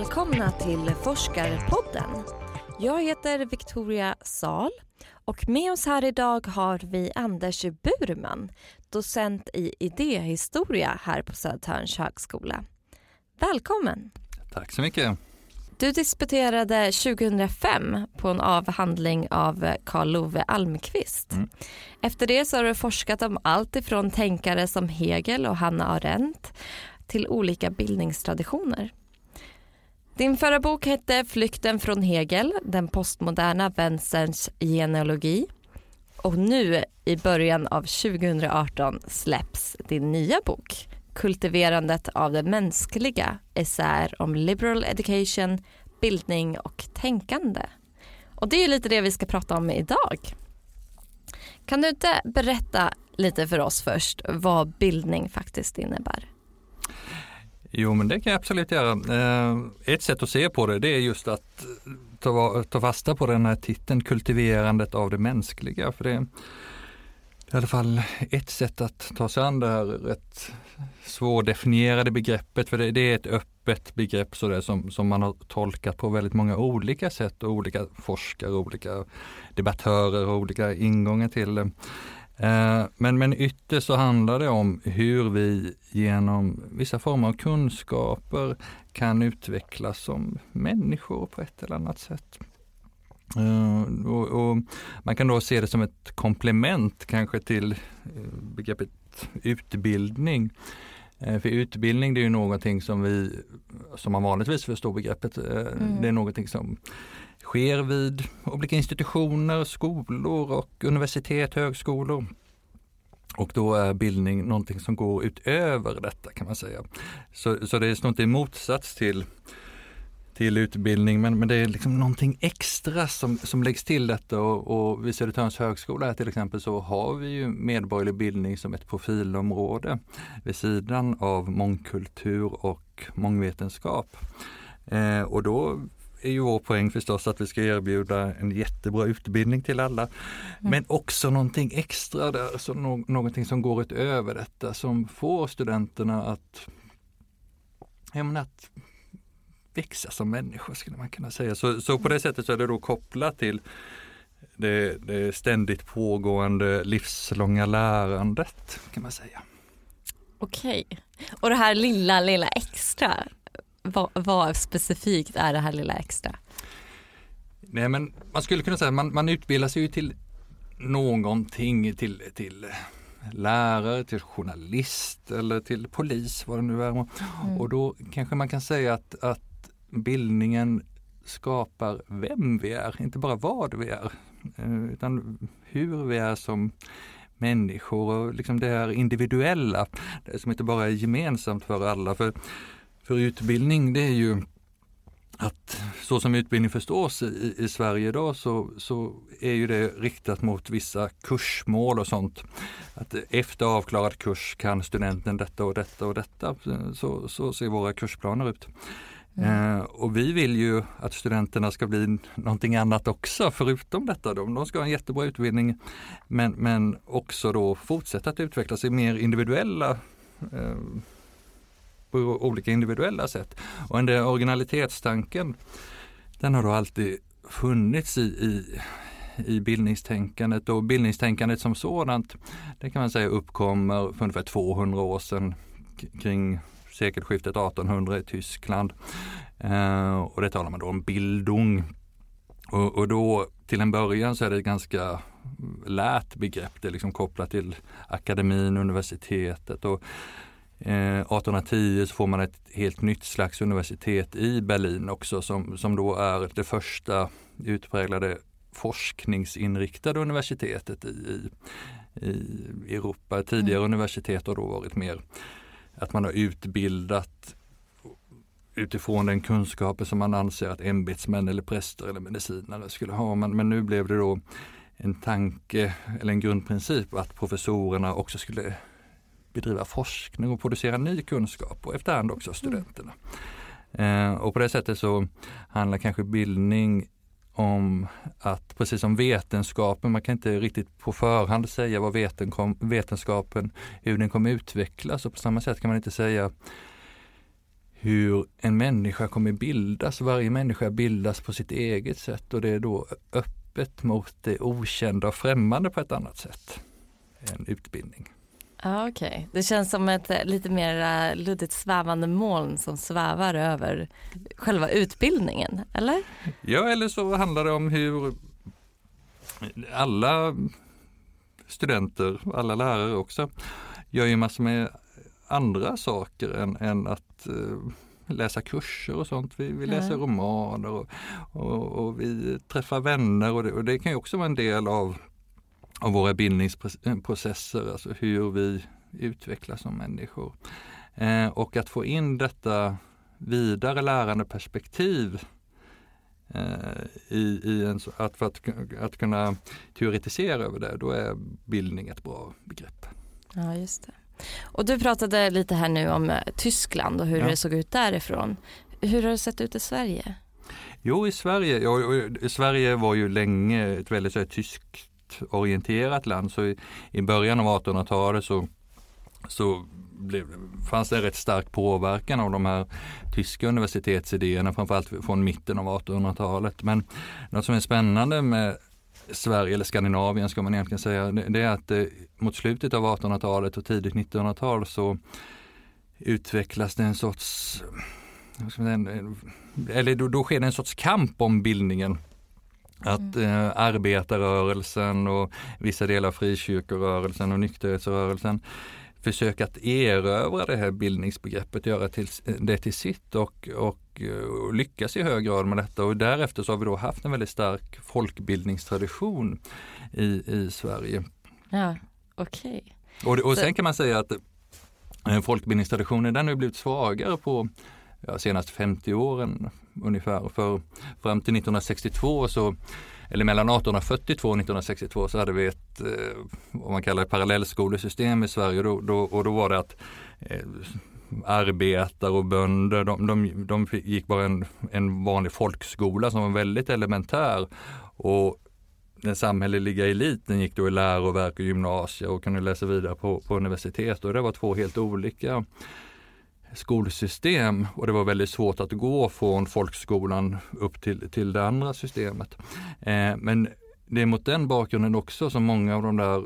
Välkomna till Forskarpodden. Jag heter Victoria Sal och med oss här idag har vi Anders Burman, docent i idéhistoria här på Södertörns högskola. Välkommen! Tack så mycket! Du disputerade 2005 på en avhandling av Karl Love Almqvist. Mm. Efter det så har du forskat om allt ifrån tänkare som Hegel och Hanna Arendt till olika bildningstraditioner. Din förra bok hette Flykten från Hegel, den postmoderna vänsterns genealogi. Och nu i början av 2018 släpps din nya bok Kultiverandet av det mänskliga, essäer om liberal education, bildning och tänkande. Och det är lite det vi ska prata om idag. Kan du inte berätta lite för oss först vad bildning faktiskt innebär? Jo, men det kan jag absolut göra. Eh, ett sätt att se på det, det är just att eh, ta, ta fasta på den här titeln, kultiverandet av det mänskliga. För det är i alla fall ett sätt att ta sig an det här rätt svårdefinierade begreppet. För det, det är ett öppet begrepp så det, som, som man har tolkat på väldigt många olika sätt och olika forskare, olika debattörer och olika ingångar till det. Eh, men, men ytterst så handlar det om hur vi genom vissa former av kunskaper kan utvecklas som människor på ett eller annat sätt. Eh, och, och, man kan då se det som ett komplement kanske till eh, begreppet utbildning. Uh, för utbildning det är ju någonting som vi, som man vanligtvis förstår begreppet, mm. det är någonting som sker vid olika institutioner, skolor och universitet, högskolor. Och då är bildning någonting som går utöver detta kan man säga. Så, så det står inte i motsats till, till utbildning men, men det är liksom någonting extra som, som läggs till detta och, och vid Södertörns högskola här till exempel så har vi ju medborgerlig bildning som ett profilområde vid sidan av mångkultur och mångvetenskap. Eh, och då är ju vår poäng förstås att vi ska erbjuda en jättebra utbildning till alla. Mm. Men också någonting extra där, så no någonting som går utöver detta som får studenterna att, ja, att växa som människor skulle man kunna säga. Så, så på det sättet så är det då kopplat till det, det ständigt pågående livslånga lärandet kan man säga. Okej, och det här lilla, lilla extra, vad, vad, specifikt är det här lilla extra? Nej men man skulle kunna säga att man, man utbildar sig ju till någonting, till, till lärare, till journalist eller till polis, vad det nu är. Mm. Och då kanske man kan säga att, att bildningen skapar vem vi är, inte bara vad vi är, eh, utan hur vi är som människor och liksom det här individuella, det som inte bara är gemensamt för alla. För för utbildning det är ju att så som utbildning förstås i, i Sverige idag så, så är ju det riktat mot vissa kursmål och sånt. Att efter avklarad kurs kan studenten detta och detta och detta. Så, så ser våra kursplaner ut. Mm. Eh, och vi vill ju att studenterna ska bli någonting annat också förutom detta. De, de ska ha en jättebra utbildning men, men också då fortsätta att utvecklas i mer individuella eh, på olika individuella sätt. Och den där originalitetstanken den har då alltid funnits i, i, i bildningstänkandet och bildningstänkandet som sådant det kan man säga uppkommer för ungefär 200 år sedan kring sekelskiftet 1800 i Tyskland. Eh, och det talar man då om bildung. Och, och, då till en början så är det ett ganska lärt begrepp. Det är liksom kopplat till akademin, universitetet och 1810 eh, så får man ett helt nytt slags universitet i Berlin också som, som då är det första utpräglade forskningsinriktade universitetet i, i Europa. Tidigare mm. universitet har då varit mer att man har utbildat utifrån den kunskapen som man anser att ämbetsmän eller präster eller medicinare skulle ha. Men, men nu blev det då en tanke eller en grundprincip att professorerna också skulle bedriva forskning och producera ny kunskap och efterhand också studenterna. Mm. Eh, och på det sättet så handlar kanske bildning om att precis som vetenskapen, man kan inte riktigt på förhand säga vad vetenskapen, hur den kommer utvecklas och på samma sätt kan man inte säga hur en människa kommer bildas. Varje människa bildas på sitt eget sätt och det är då öppet mot det okända och främmande på ett annat sätt. En utbildning. Ja, Okej, okay. det känns som ett eh, lite mer uh, luddigt svävande moln som svävar över själva utbildningen, eller? Ja, eller så handlar det om hur alla studenter, alla lärare också, gör ju massor med andra saker än, än att uh, läsa kurser och sånt. Vi, vi läser mm. romaner och, och, och, vi träffar vänner och det, och det kan ju också vara en del av av våra bildningsprocesser, alltså hur vi utvecklas som människor. Eh, och att få in detta vidare lärande perspektiv eh, i, i en, att, för att, att kunna teoretisera över det, då är bildning ett bra begrepp. Ja, just det. Och du pratade lite här nu om eh, Tyskland och hur ja. det såg ut därifrån. Hur har det sett ut i Sverige? Jo, i Sverige, ja, Sverige var ju länge ett väldigt så här, tyskt orienterat land. Så i, i början av 1800-talet så, så blev, fanns det en rätt stark påverkan av de här tyska universitetsidéerna, framförallt från mitten av 1800-talet. Men något som är spännande med Sverige, eller Skandinavien ska man egentligen säga, det är att eh, mot slutet av 1800-talet och tidigt 1900-tal så utvecklas det en sorts, eller då, då sker det en sorts kamp om bildningen att mm. eh, arbetarrörelsen och vissa delar av frikyrkorörelsen och nykterhetsrörelsen försöka att erövra det här bildningsbegreppet, göra till, det till sitt och, och, och, lyckas i hög grad med detta. Och därefter så har vi då haft en väldigt stark folkbildningstradition i, i Sverige. Ja, okej. Okay. Och, och sen kan man säga att eh, folkbildningstraditionen den har blivit svagare på ja, senaste 50 åren ungefär. För fram till 1962 så eller mellan 1842 och 1962 så hade vi ett, eh, vad man kallar parallellskolesystem i Sverige då, då, och då var det att eh, arbetare och bönder, de, de, de gick bara en, en vanlig folkskola som var väldigt elementär. Och den samhälleliga eliten gick då i läroverk och gymnasier och kunde läsa vidare på, på universitet och det var två helt olika skolsystem och det var väldigt svårt att gå från folkskolan upp till, till det andra systemet. Eh, men det är mot den bakgrunden också som många av de där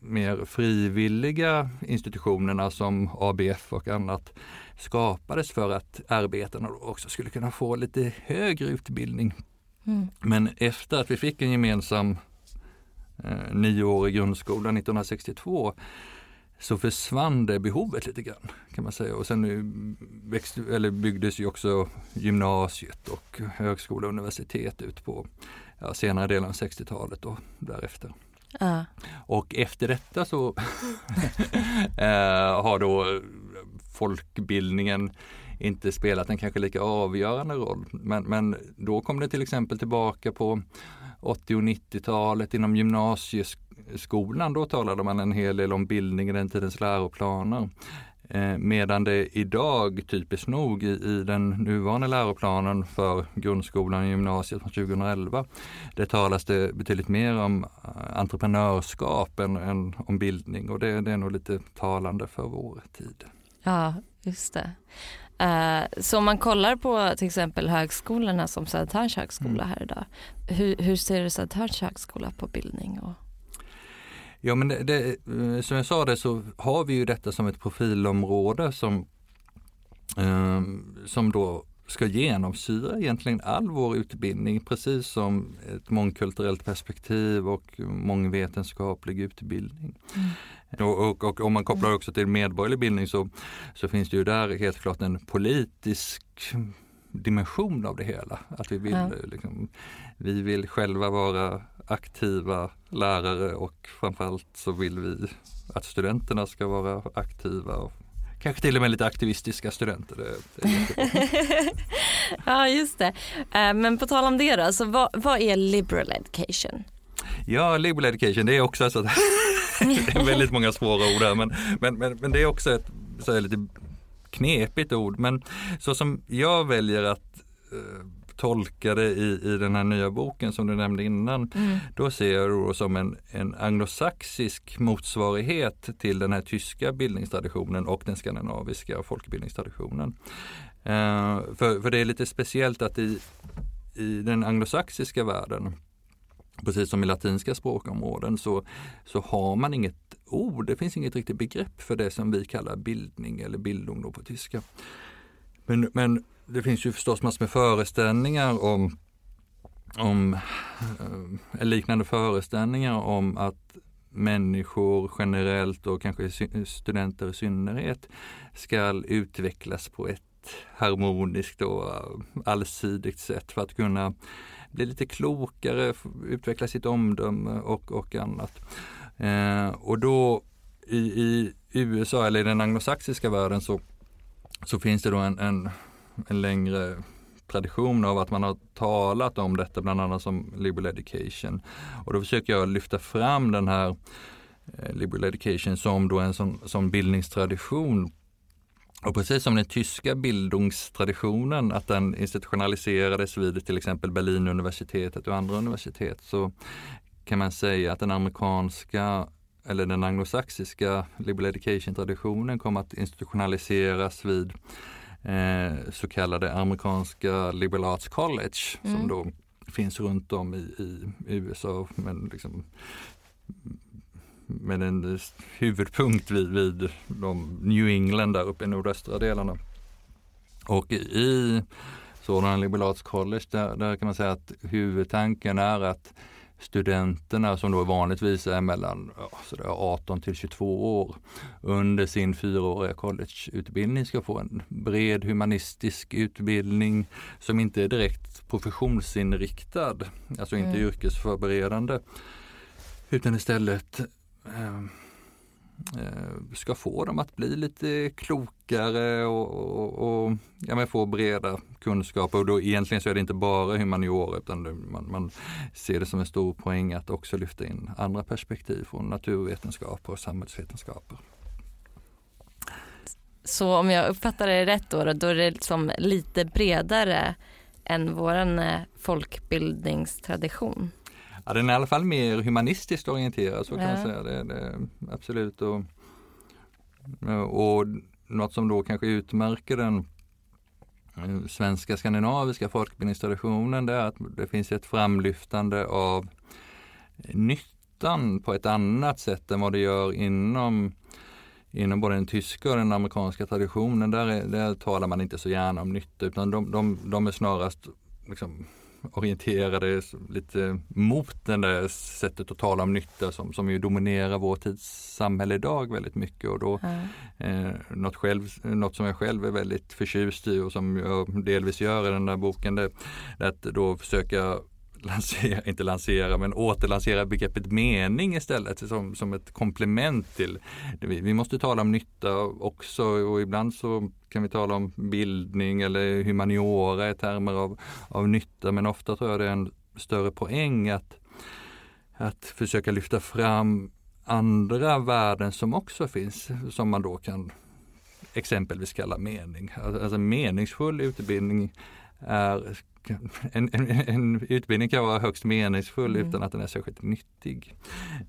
mer frivilliga institutionerna som ABF och annat skapades för att arbetarna också skulle kunna få lite högre utbildning. Mm. Men efter att vi fick en gemensam eh, nioårig grundskola 1962 så försvann det behovet lite grann kan man säga. Och sen växte, eller byggdes ju också gymnasiet och högskola och universitet ut på ja, senare delen av 60-talet och därefter. Uh. Och efter detta så eh, har då folkbildningen inte spelat en kanske lika avgörande roll. Men, men då kom det till exempel tillbaka på 80 och 90-talet inom gymnasieskolan. Då talade man en hel del om bildning i den tidens läroplaner. Eh, medan det idag, typiskt nog, i, i, den nuvarande läroplanen för grundskolan och gymnasiet från 2011, det talas det betydligt mer om eh, entreprenörskap än, än om bildning och det, det är nog lite talande för vår tid. Ja, just det. Uh, så om man kollar på till exempel högskolorna som Södertörns högskola mm. här idag. Hur, hur ser Södertörns högskola på bildning? Och... Ja men det, det, eh, som jag sa det så har vi ju detta som ett profilområde som, um, som då ska genomsyra egentligen all vår utbildning precis som ett mångkulturellt perspektiv och mångvetenskaplig utbildning. Mm. Och, och, och, om man kopplar också till medborgerlig bildning så, så finns det ju där helt klart en politisk dimension av det hela. Att vi vill, ja. liksom, vi vill själva vara aktiva lärare och framförallt så vill vi att studenterna ska vara aktiva och kanske till och med lite aktivistiska studenter. Ja just det. Eh, men på tal om det då, så vad, vad är liberal education? Ja, liberal education det är också alltså, det är väldigt många svåra ord här men, men, men, men det är också ett så här, lite knepigt ord. Men så som jag väljer att uh, tolka det i, i den här nya boken som du nämnde innan, mm. då ser jag det som en, en anglosaxisk motsvarighet till den här tyska bildningstraditionen och den skandinaviska folkbildningstraditionen. Eh, för, för det är lite speciellt att i, i den anglosaxiska världen precis som i latinska språkområden så, så har man inget ord, det finns inget riktigt begrepp för det som vi kallar bildning eller bildung då på tyska. Men, men det finns ju förstås massor med föreställningar om, om eh, liknande föreställningar om att människor generellt och kanske studenter i synnerhet ska utvecklas på ett harmoniskt och allsidigt sätt för att kunna bli lite klokare, utveckla sitt omdöme och, och annat. Eh, och då i, i, USA eller i den anglosaxiska världen så, så finns det då en, en, en längre tradition av att man har talat om detta bland annat som liberal education. Och då försöker jag lyfta fram den här eh, liberal education som då en sån, sån bildningstradition och precis som den tyska bildungstraditionen, att den institutionaliserades vid till exempel Berlinuniversitetet och andra universitet, så kan man säga att den amerikanska eller den anglosaxiska liberal education-traditionen kom att institutionaliseras vid eh, så kallade amerikanska liberal arts college mm. som då finns runt om i, i USA. Men liksom, med en huvudpunkt vid, vid de New England där uppe i nordöstra delarna. Och i sådana liberal arts college där, där kan man säga att huvudtanken är att studenterna som då vanligtvis är mellan ja, 18 till 22 år under sin fyraåriga collegeutbildning ska få en bred humanistisk utbildning som inte är direkt professionsinriktad, alltså inte mm. yrkesförberedande utan istället Ehm, eh, ska få dem att bli lite klokare och, och, och ja, men få breda kunskaper. Och då egentligen så är det inte bara humaniora utan det, man, man, ser det som en stor poäng att också lyfta in andra perspektiv från naturvetenskaper och samhällsvetenskaper. Så om jag uppfattar det rätt då, då är det liksom lite bredare än våran eh, folkbildningstradition? Ja, den är i alla fall mer humanistiskt orienterad, så kan ja. man säga. Det, det, absolut. Och, och något som då kanske utmärker den eh, svenska skandinaviska folkbildningstraditionen det är att det finns ett framlyftande av nyttan på ett annat sätt än vad det gör inom, inom både den tyska och den amerikanska traditionen. Där, är, där talar man inte så gärna om nytta utan de, de, de är snarast liksom, orienterade lite mot det där sättet att tala om nytta som, som ju dominerar vår tids samhälle idag väldigt mycket. Och då, mm. eh, något, själv, något som jag själv är väldigt förtjust i och som jag delvis gör i den där boken, det är att då försöka lansera, inte lansera, men återlansera begreppet mening istället som, som ett komplement till, vi, vi måste tala om nytta också och ibland så kan vi tala om bildning eller humaniora i termer av, av nytta men ofta tror jag det är en större poäng att, att försöka lyfta fram andra värden som också finns som man då kan exempelvis kalla mening. Alltså, alltså meningsfull utbildning är en, en, en, utbildning kan vara högst meningsfull mm. utan att den är särskilt nyttig.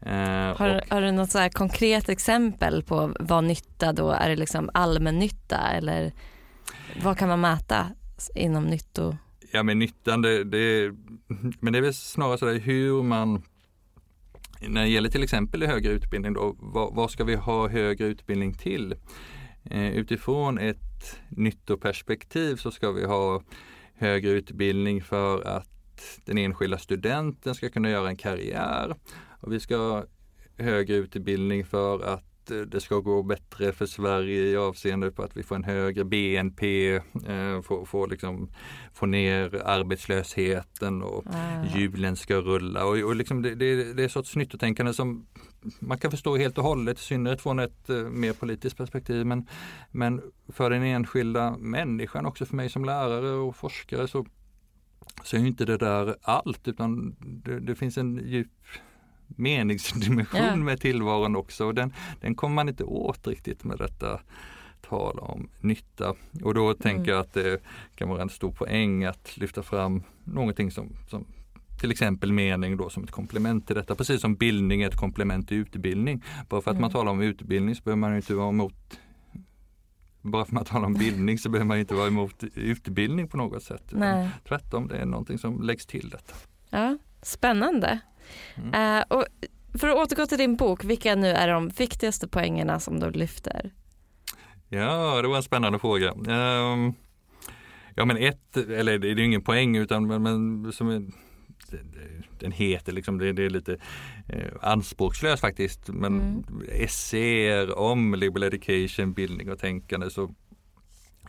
Eh, har, och, har, du något så konkret exempel på vad nytta då är? det liksom allmännytta eller vad kan man mäta inom nytto? Ja men nyttan, det, det, men det är väl snarare så där hur man när det gäller till exempel högre utbildning då, vad, vad ska vi ha högre utbildning till? Eh, utifrån ett nyttoperspektiv så ska vi ha högre utbildning för att den enskilda studenten ska kunna göra en karriär. Och vi ska ha högre utbildning för att det ska gå bättre för Sverige i avseende på att vi får en högre BNP, eh, får, får, liksom, få ner arbetslösheten och mm. hjulen ska rulla. Och, och liksom det, det, det är ett sorts nyttotänkande som man kan förstå helt och hållet, i synnerhet från ett eh, mer politiskt perspektiv. Men, men för den enskilda människan, också för mig som lärare och forskare, så, så är inte det där allt utan det, det finns en djup meningsdimension ja. med tillvaron också. Och den, den kommer man inte åt riktigt med detta tala om nytta. Och då tänker mm. jag att det kan vara en stor poäng att lyfta fram någonting som, som till exempel mening då som ett komplement till detta. Precis som bildning är ett komplement till utbildning. Bara för att mm. man talar om utbildning så behöver man inte vara emot bara för att man talar om bildning så behöver man inte vara emot utbildning på något sätt. Nej. Tvärtom, det är någonting som läggs till detta. Ja, Spännande. Mm. Uh, och för att återgå till din bok, vilka nu är de viktigaste poängerna som du lyfter? Ja, det var en spännande fråga. Um, ja men ett, eller det är ingen poäng utan men, men som är, den heter liksom, det, det är lite eh, anspråkslöst faktiskt. Men mm. essäer om liberal education, bildning och tänkande så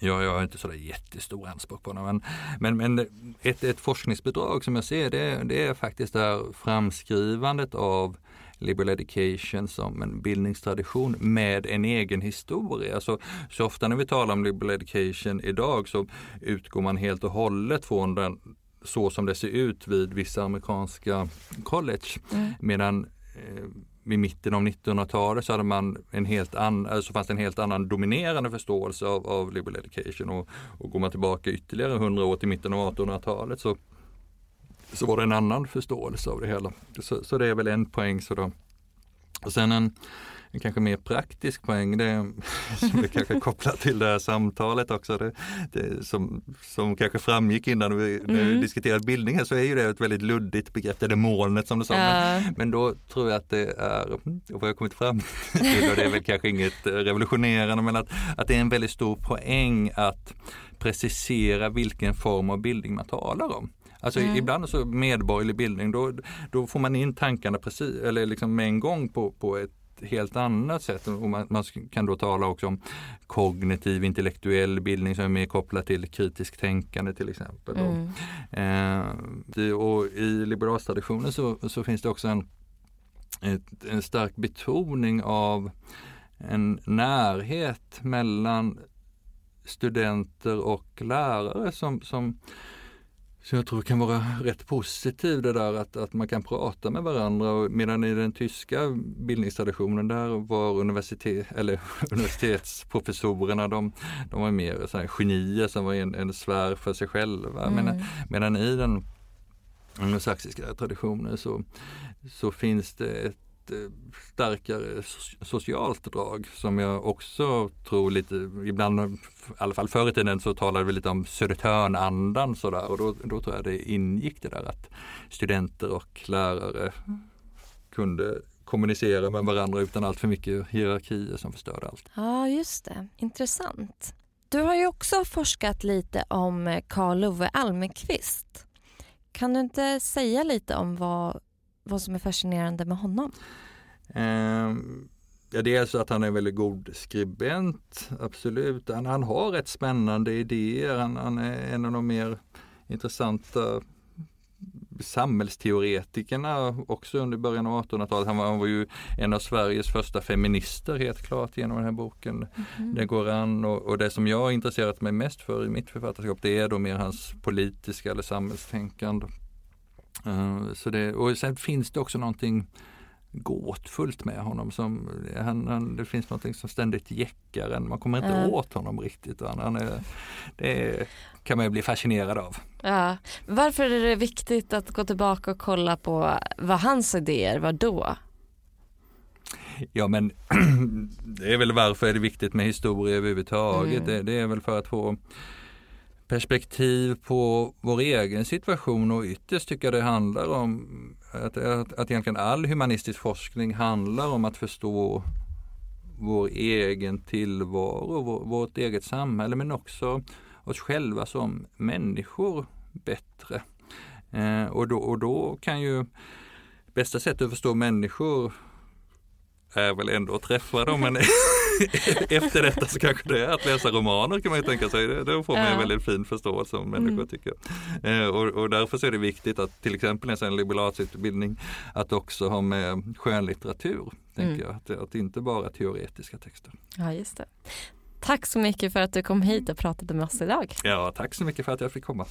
Ja, jag har inte sådär jättestor anspråk på det. Men, men, men ett, ett forskningsbidrag som jag ser det, det är faktiskt det här framskrivandet av liberal education som en bildningstradition med en egen historia. Så, så ofta när vi talar om liberal education idag så utgår man helt och hållet från den så som det ser ut vid vissa amerikanska college. Mm. Medan eh, vid mitten av 1900-talet så hade man en helt annan, så fanns det en helt annan dominerande förståelse av, av liberal education och, och går man tillbaka ytterligare 100 år till mitten av 1800-talet så, så var det en annan förståelse av det hela. Så, så det är väl en poäng. Så då. Och sen en, en kanske mer praktisk poäng, det, som vi kanske kopplar till det här samtalet också, det, det som, som kanske framgick innan vi, mm. när vi mm. diskuterade bildning, så är ju det ett väldigt luddigt begrepp, det är det molnet som du sa. Ja. Men, då tror jag att det är, och vad jag kommit fram till, och det är väl kanske inget revolutionerande, men att, att det är en väldigt stor poäng att precisera vilken form av bildning man talar om. Alltså mm. ibland så medborgerlig bildning, då, då får man in tankarna precis, eller liksom med en gång på, på ett helt annat sätt. Och man, man, kan då tala också om kognitiv intellektuell bildning som är mer kopplad till kritiskt tänkande till exempel. Mm. Eh, och I liberaltraditionen så, så finns det också en, ett, en stark betoning av en närhet mellan studenter och lärare som, som så jag tror det kan vara rätt positivt det där att, att man kan prata med varandra medan i den tyska bildningstraditionen där var universitet, eller universitetsprofessorerna de, de var mer så här genier som var en, en sfär för sig själva. Mm. Medan, medan i den anglosaxiska traditionen så, så finns det ett Starkare socialt drag som jag också tror lite, ibland, i alla fall förr i tiden så talade vi lite om Södertörnandan sådär och då, då tror jag det ingick det där att studenter och lärare kunde kommunicera med varandra utan allt för mycket hierarkier som förstörde allt. Ja, just det. Intressant. Du har ju också forskat lite om Karl Ove Almqvist. Kan du inte säga lite om vad vad som är fascinerande med honom? Eh, ja, dels att han är väldigt god skribent, absolut. Han, han har rätt spännande idéer. Han, han, är en av de mer intressanta samhällsteoretikerna också under början av 1800-talet. Han var, han var ju en av Sveriges första feminister helt klart genom den här boken. Mm. Det går an och, och, det som jag har intresserat mig mest för i mitt författarskap det är då mer hans politiska eller samhällstänkande. Uh, så det, och sen finns det också någonting gåtfullt med honom. Som, han, han, det finns någonting som ständigt jäckar en. Man kommer inte mm. åt honom riktigt. Han, han är, det kan man ju bli fascinerad av. Ja. Varför är det viktigt att gå tillbaka och kolla på vad hans idéer var då? Ja men det är väl varför är det viktigt med historia överhuvudtaget. Mm. Det, det är väl för att få perspektiv på vår egen situation och ytterst tycker jag det handlar om att, att, att egentligen all humanistisk forskning handlar om att förstå vår egen tillvaro, vår, vårt eget samhälle men också oss själva som människor bättre. Eh, och, då, och då kan ju bästa sättet att förstå människor är väl ändå att träffa dem. Men efter detta så kanske det är att läsa romaner kan man ju tänka sig. Då får man en väldigt fin förståelse om människor mm. tycker. Eh, och, och därför så är det viktigt att till exempel en liberalutbildning att också ha med skönlitteratur. Tänker mm. jag. Att, att inte bara teoretiska texter. Ja, just det. Tack så mycket för att du kom hit och pratade med oss idag. Ja, tack så mycket för att jag fick komma.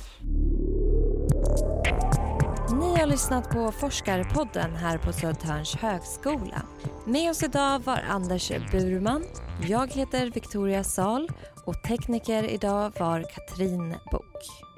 Har lyssnat på Forskarpodden här på Södertörns högskola. Med oss idag var Anders Burman. Jag heter Victoria Sal och tekniker idag var Katrin Bok.